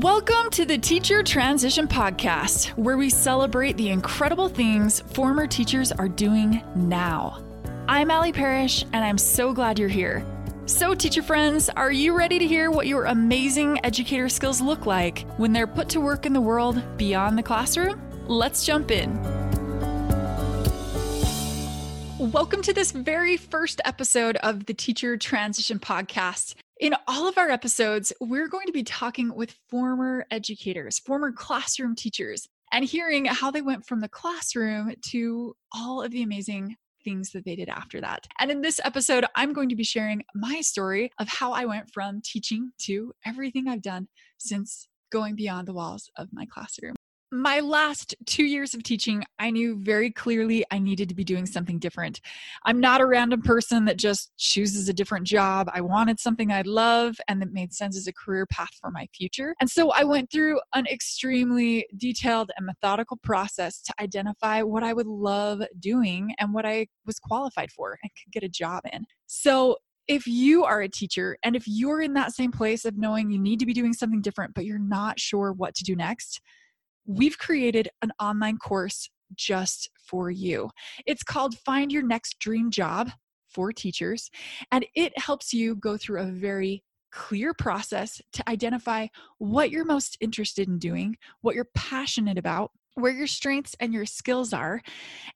Welcome to the Teacher Transition Podcast, where we celebrate the incredible things former teachers are doing now. I'm Allie Parrish, and I'm so glad you're here. So, teacher friends, are you ready to hear what your amazing educator skills look like when they're put to work in the world beyond the classroom? Let's jump in. Welcome to this very first episode of the Teacher Transition Podcast. In all of our episodes, we're going to be talking with former educators, former classroom teachers, and hearing how they went from the classroom to all of the amazing things that they did after that. And in this episode, I'm going to be sharing my story of how I went from teaching to everything I've done since going beyond the walls of my classroom my last two years of teaching, I knew very clearly I needed to be doing something different. I'm not a random person that just chooses a different job. I wanted something I'd love and that made sense as a career path for my future. And so I went through an extremely detailed and methodical process to identify what I would love doing and what I was qualified for and could get a job in. So if you are a teacher and if you're in that same place of knowing you need to be doing something different, but you're not sure what to do next, we've created an online course just for you. It's called Find Your Next Dream Job for Teachers, and it helps you go through a very clear process to identify what you're most interested in doing, what you're passionate about, where your strengths and your skills are.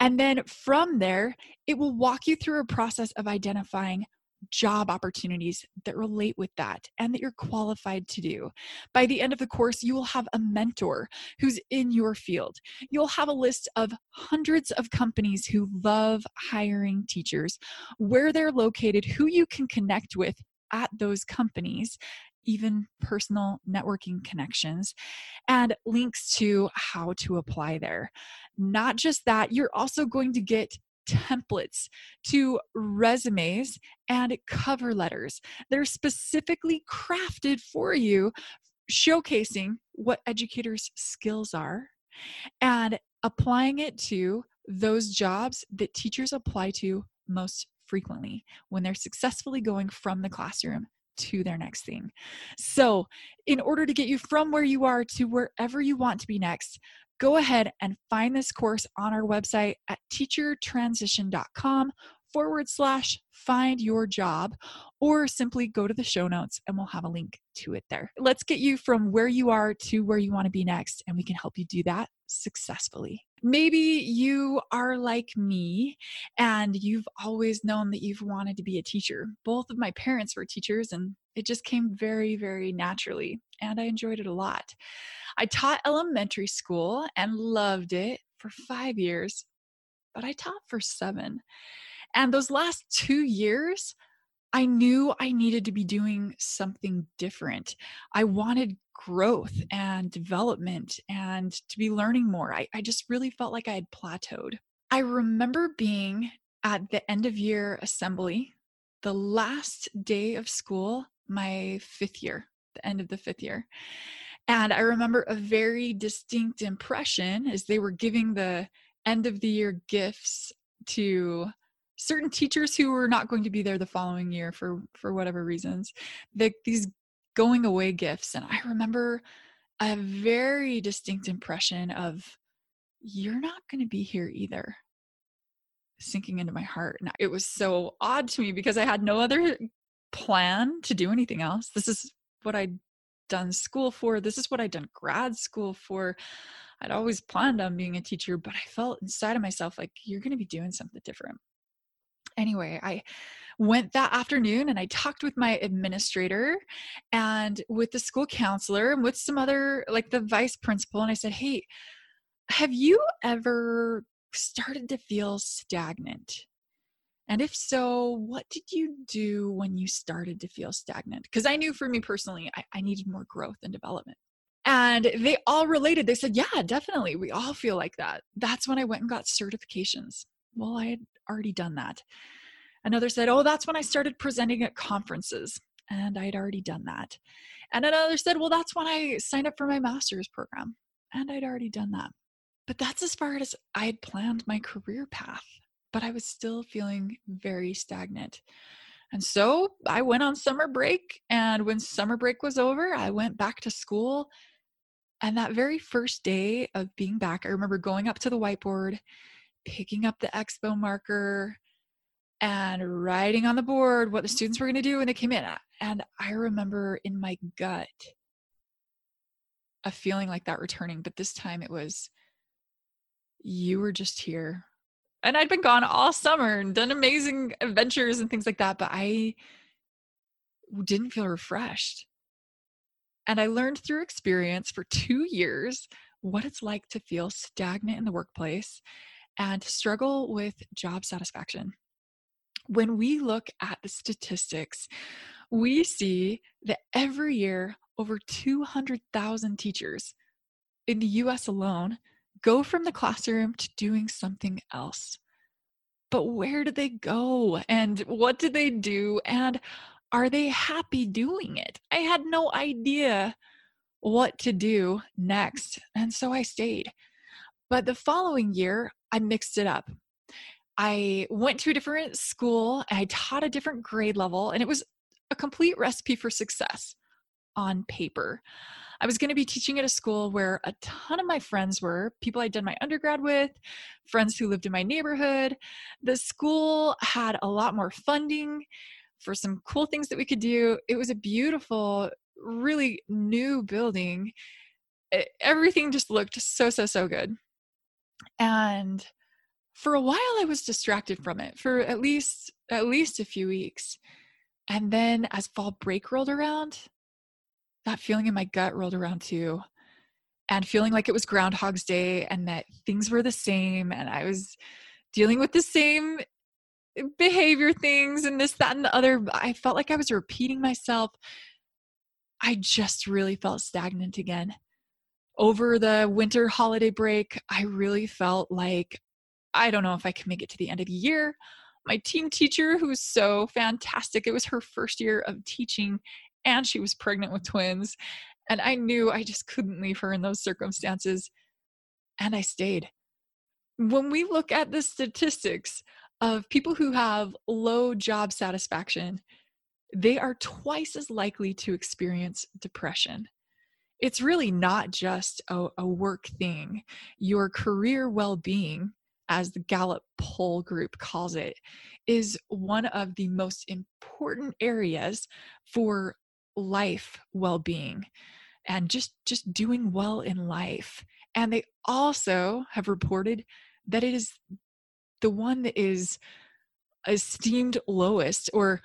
And then from there, it will walk you through a process of identifying job opportunities that relate with that and that you're qualified to do. By the end of the course, you will have a mentor who's in your field. You'll have a list of hundreds of companies who love hiring teachers, where they're located, who you can connect with at those companies even personal networking connections, and links to how to apply there. Not just that, you're also going to get templates to resumes and cover letters. They're specifically crafted for you, showcasing what educators' skills are and applying it to those jobs that teachers apply to most frequently when they're successfully going from the classroom to their next thing. So, in order to get you from where you are to wherever you want to be next, go ahead and find this course on our website at teachertransition.com forward slash find your job, or simply go to the show notes and we'll have a link to it there. Let's get you from where you are to where you want to be next, and we can help you do that successfully. Maybe you are like me and you've always known that you've wanted to be a teacher. Both of my parents were teachers, and it just came very, very naturally, and I enjoyed it a lot. I taught elementary school and loved it for five years, but I taught for seven. And those last two years, I knew I needed to be doing something different. I wanted growth and development and to be learning more. I, I just really felt like I had plateaued. I remember being at the end of year assembly, the last day of school, my fifth year, the end of the fifth year. And I remember a very distinct impression as they were giving the end of the year gifts to certain teachers who were not going to be there the following year for for whatever reasons the, these going away gifts. And i remember a very distinct impression of you're not going to be here either. Sinking into my heart. And it was so odd to me because i had no other plan to do anything else. This is what i'd done school for. This is what I'd done grad school for. I'd always planned on being a teacher, but I felt inside of myself like you're going to be doing something different. Anyway, I went that afternoon and I talked with my administrator and with the school counselor and with some other, like the vice principal. And I said, Hey, have you ever started to feel stagnant? And if so, what did you do when you started to feel stagnant? Because I knew for me personally, I, I, needed more growth and development. And they all related. They said, Yeah, definitely. We all feel like that. That's when I went and got certifications. Well, I had already done that. Another said, Oh, that's when I started presenting at conferences. And I had already done that. And another said, Well, that's when I signed up for my master's program. And I'd already done that. But that's as far as I had planned my career path but I was still feeling very stagnant. And so I went on summer break. And when summer break was over, I went back to school. And that very first day of being back, I remember going up to the whiteboard, picking up the expo marker, and writing on the board what the students were going to do when they came in. And I remember in my gut a feeling like that returning, but this time it was, you were just here. And I'd been gone all summer and done amazing adventures and things like that, but I didn't feel refreshed. And I learned through experience for two years what it's like to feel stagnant in the workplace and struggle with job satisfaction. When we look at the statistics, we see that every year over 200,000 teachers in the US alone go from the classroom to doing something else. But where did they go? And what did they do? And are they happy doing it? I had no idea what to do next. And so I stayed. But the following year, I mixed it up. I went to a different school I taught a different grade level, and it was a complete recipe for success on paper. I was going to be teaching at a school where a ton of my friends were people I'd done my undergrad with, friends who lived in my neighborhood. The school had a lot more funding for some cool things that we could do. It was a beautiful, really new building. Everything just looked so, so, so good. And for a while I was distracted from it for at least at least a few weeks. And then as fall break rolled around, that feeling in my gut rolled around too. And feeling like it was Groundhog's Day and that things were the same and I was dealing with the same eh, behavior things and this, that, and the other. I felt like I was repeating myself. I just really felt stagnant again. Over the winter holiday break, I really felt like I don't know if I can make it to the end of the year. My team teacher, who's so fantastic, it was her first year of teaching and she was pregnant with twins. And I knew I just couldn't leave her in those circumstances. And I stayed. When we look at the statistics of people who have low job satisfaction, they are twice as likely to experience depression. It's really not just a, a work thing. Your career well being as the Gallup poll group calls it, is one of the most important areas for life well-being and just just doing well in life and they also have reported that it is the one that is esteemed lowest or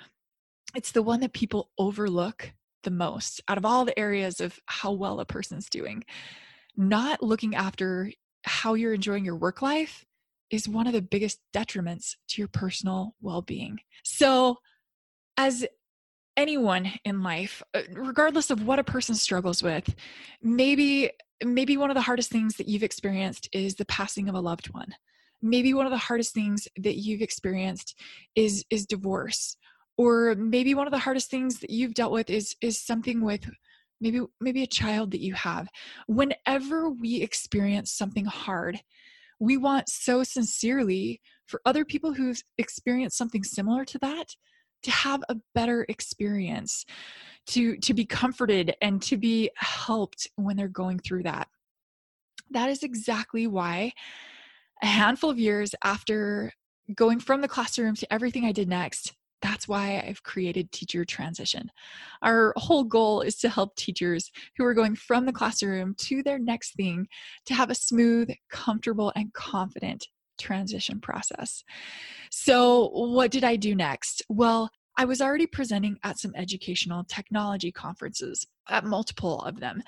it's the one that people overlook the most out of all the areas of how well a person's doing not looking after how you're enjoying your work life is one of the biggest detriments to your personal well being. So, as anyone in life, uh, regardless of what a person struggles with, maybe maybe one of the hardest things that you've experienced is the passing of a loved one. Maybe one of the hardest things that you've experienced is is divorce. Or maybe one of the hardest things that you've dealt with is is something with maybe maybe a child that you have. Whenever we experience something hard, we want so sincerely for other people who've experienced something similar to that to have a better experience to to be comforted and to be helped when they're going through that that is exactly why a handful of years after going from the classroom to everything I did next, that's why I've created Teacher Transition. Our whole goal is to help teachers who are going from the classroom to their next thing to have a smooth, comfortable, and confident transition process. So, what did I do next? Well, I was already presenting at some educational technology conferences, at multiple of them.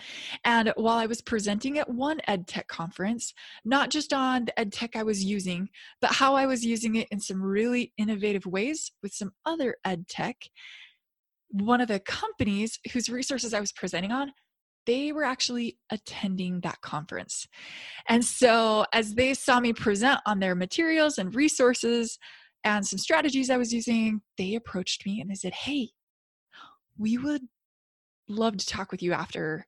And while I was presenting at one ed tech conference, not just on the ed tech I was using, but how I was using it in some really innovative ways with some other ed tech, one of the companies whose resources I was presenting on they were actually attending that conference. And so, as they saw me present on their materials and resources, and some strategies I was using, they approached me and they said, Hey, we would love to talk with you after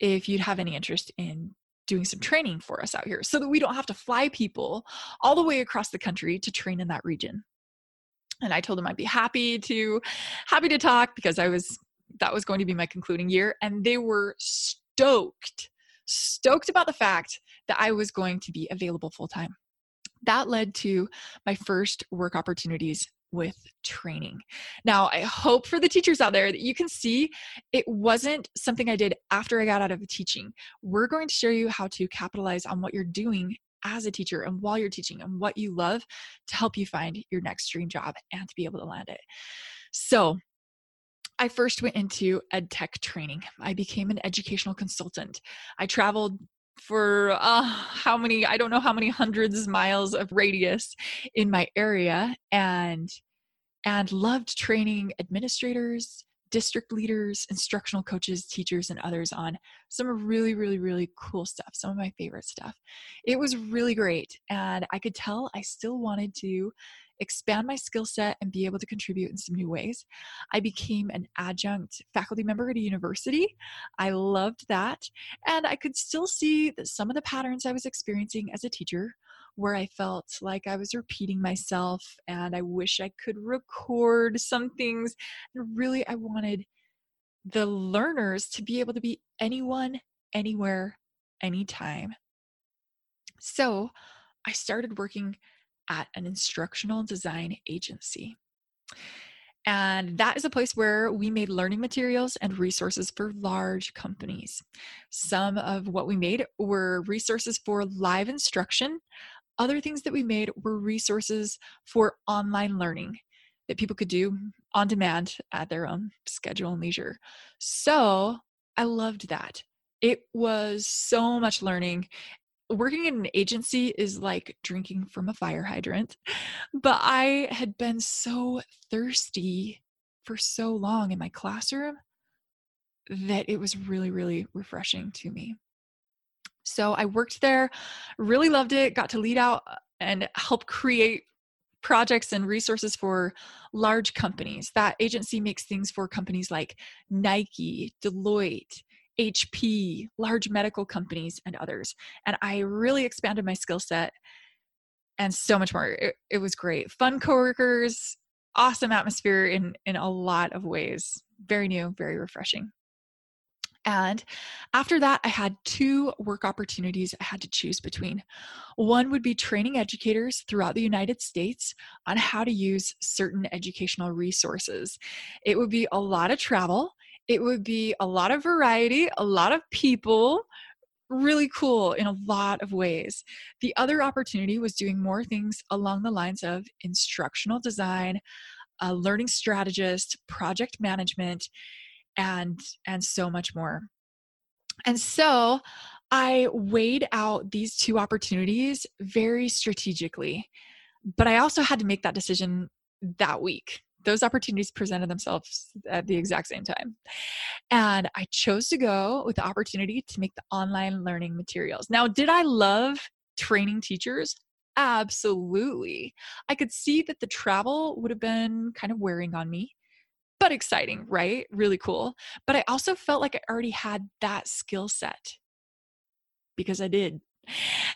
if you'd have any interest in doing some training for us out here so that we don't have to fly people all the way across the country to train in that region. and I told them I'd be happy to happy to talk because I was that was going to be my concluding year and they were stoked stoked about the fact that I was going to be available full time. That led to my first work opportunities with training. Now, I hope for the teachers out there that you can see it wasn't something I did after I got out of teaching. We're going to show you how to capitalize on what you're doing as a teacher and while you're teaching and what you love to help you find your next dream job and to be able to land it. So, I first went into ed tech training. I became an educational consultant. I traveled for uh, how many, I don't know how many hundreds of miles of radius in my area and and loved training administrators, district leaders, instructional coaches, teachers, and others on some really, really, really cool stuff, some of my favorite stuff. It was really great. And I could tell I still wanted to expand my skill set and be able to contribute in some new ways. I became an adjunct faculty member at a university. I loved that. And I could still see that some of the patterns I was experiencing as a teacher where I felt like I was repeating myself and I wish I could record some things. And really, I wanted the learners to be able to be anyone, anywhere, anytime. So I started working at an instructional design agency. And that is a place where we made learning materials and resources for large companies. Some of what we made were resources for live instruction. Other things that we made were resources for online learning that people could do on demand at their own schedule and leisure. So I loved that. It was so much learning working in an agency is like drinking from a fire hydrant. But I had been so thirsty for so long in my classroom that it was really, really refreshing to me. So I worked there, really loved it, got to lead out uh, and help create projects and resources for large companies. That agency makes things for companies like Nike, Deloitte, HP, large medical companies, and others. And I really expanded my skill set and so much more. It, it, was great. Fun coworkers, awesome atmosphere in in a lot of ways. Very new, very refreshing. And after that, I had two work opportunities I had to choose between. One would be training educators throughout the United States on how to use certain educational resources. It would be a lot of travel it would be a lot of variety, a lot of people, really cool in a lot of ways. The other opportunity was doing more things along the lines of instructional design, a learning strategist, project management, and and so much more. And so I weighed out these two opportunities very strategically. But I also had to make that decision that week those opportunities presented themselves at the exact same time. And I chose to go with the opportunity to make the online learning materials. Now, did I love training teachers? Absolutely. I could see that the travel would have been kind of wearing on me, but exciting, right? Really cool. But I also felt like I already had that skill set because I did.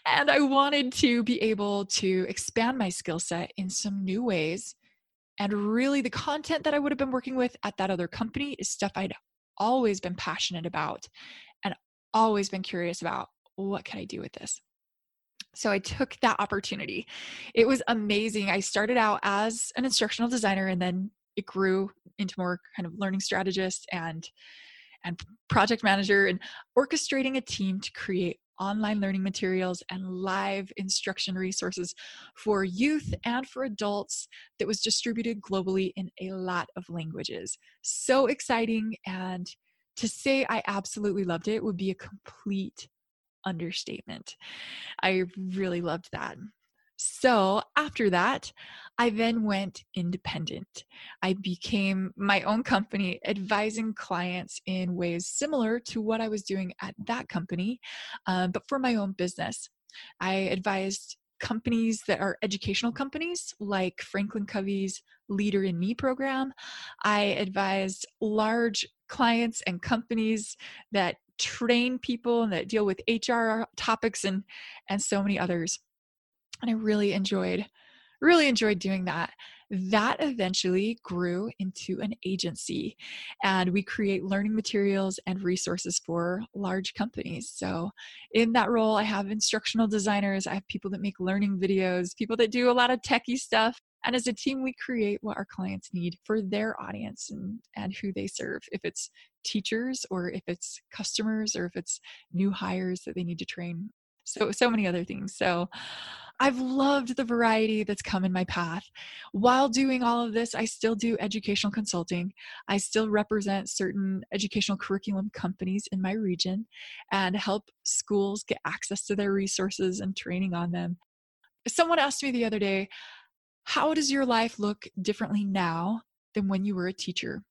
And I wanted to be able to expand my skill set in some new ways and really, the content that I would have been working with at that other company is stuff I'd always been passionate about and always been curious about. What can I do with this? So I took that opportunity. It was amazing. I started out as an instructional designer and then it grew into more kind of learning strategist and and project manager and orchestrating a team to create online learning materials and live instruction resources for youth and for adults that was distributed globally in a lot of languages. So exciting. And to say I absolutely loved it would be a complete understatement. I really loved that. So after that, I then went independent. I became my own company, advising clients in ways similar to what I was doing at that company, uh, but for my own business. I advised companies that are educational companies like Franklin Covey's Leader in Me program. I advised large clients and companies that train people and that deal with HR topics and and so many others and I really enjoyed really enjoyed doing that. that eventually grew into an agency and we create learning materials and resources for large companies. So in that role i have instructional designers i have people that make learning videos people that do a lot of techie stuff. And as a team we create what our clients need for their audience and, and who they serve. If it's teachers or if it's customers or if it's new hires that they need to train so so many other things so I've loved the variety that's come in my path. While doing all of this, I still do educational consulting. I still represent certain educational curriculum companies in my region and help schools get access to their resources and training on them. Someone asked me the other day, How does your life look differently now than when you were a teacher?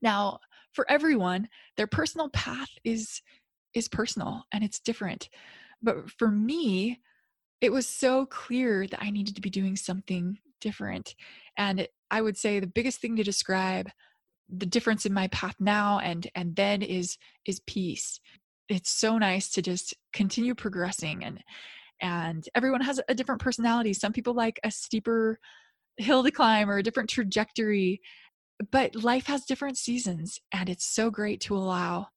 Now, for everyone, their personal path is is personal and it's different. But for me, it was so clear that I needed to be doing something different. And I would say the biggest thing to describe the difference in my path now and and then is is peace. It's so nice to just continue progressing and and everyone has a different personality. Some people like a steeper hill to climb or a different trajectory, but life has different seasons and it's so great to allow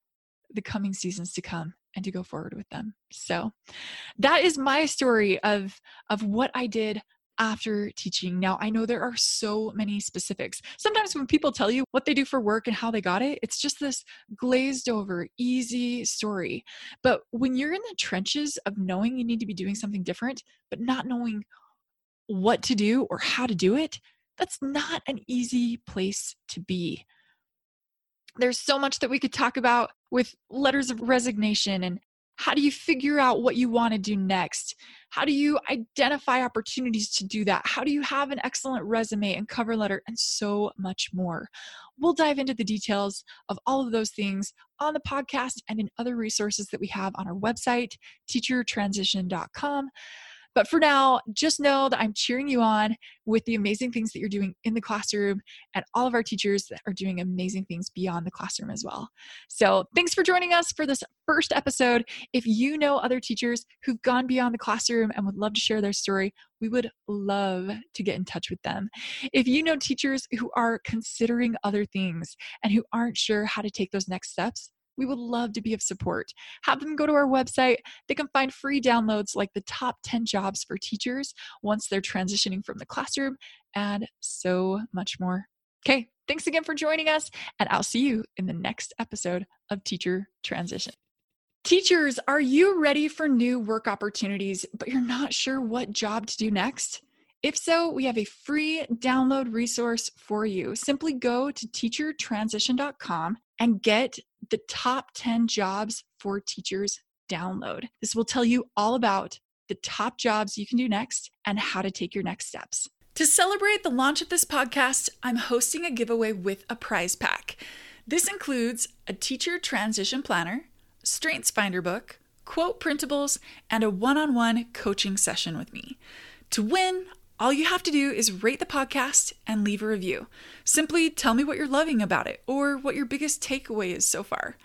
the coming seasons to come and to go forward with them. So that is my story of of what I did after teaching. Now, I know there are so many specifics. Sometimes when people tell you what they do for work and how they got it, it's just this glazed over, easy story. But when you're in the trenches of knowing you need to be doing something different, but not knowing what to do or how to do it, that's not an easy place to be there's so much that we could talk about with letters of resignation and how do you figure out what you want to do next? How do you identify opportunities to do that? How do you have an excellent resume and cover letter and so much more? We'll dive into the details of all of those things on the podcast and in other resources that we have on our website, teachertransition.com. But for now, just know that I'm cheering you on with the amazing things that you're doing in the classroom and all of our teachers that are doing amazing things beyond the classroom as well. So thanks for joining us for this first episode. If you know other teachers who've gone beyond the classroom and would love to share their story, we would love to get in touch with them. If you know teachers who are considering other things and who aren't sure how to take those next steps, we would love to be of support. Have them go to our website. They can find free downloads like the top 10 jobs for teachers once they're transitioning from the classroom and so much more. Okay, thanks again for joining us, and I'll see you in the next episode of Teacher Transition. Teachers, are you ready for new work opportunities, but you're not sure what job to do next? If so, we have a free download resource for you. Simply go to teachertransition.com and get the top 10 jobs for teachers download. This will tell you all about the top jobs you can do next and how to take your next steps. To celebrate the launch of this podcast, I'm hosting a giveaway with a prize pack. This includes a teacher transition planner, Strengths Finder book, quote printables, and a one on one coaching session with me. To win, all you have to do is rate the podcast and leave a review. Simply tell me what you're loving about it or what your biggest takeaway is so far.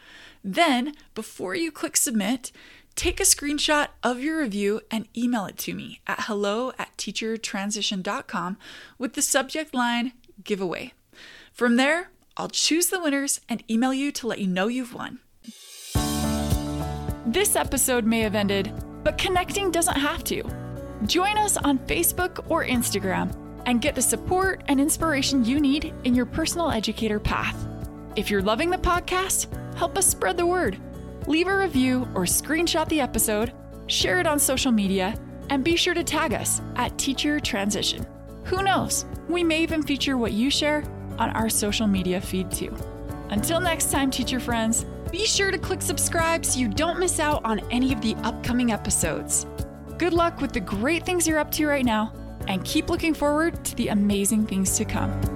Then, before you click submit, take a screenshot of your review and email it to me at hello at teachertransition.com with the subject line giveaway. From there, I'll choose the winners and email you to let you know you've won. This episode may have ended, but connecting doesn't have to. Join us on Facebook or Instagram and get the support and inspiration you need in your personal educator path. If you're loving the podcast, help us spread the word. Leave a review or screenshot the episode, share it on social media, and be sure to tag us at Teacher Transition. Who knows? We may even feature what you share on our social media feed too. Until next time, teacher friends, be sure to click subscribe so you don't miss out on any of the upcoming episodes. Good luck with the great things you're up to right now, and keep looking forward to the amazing things to come.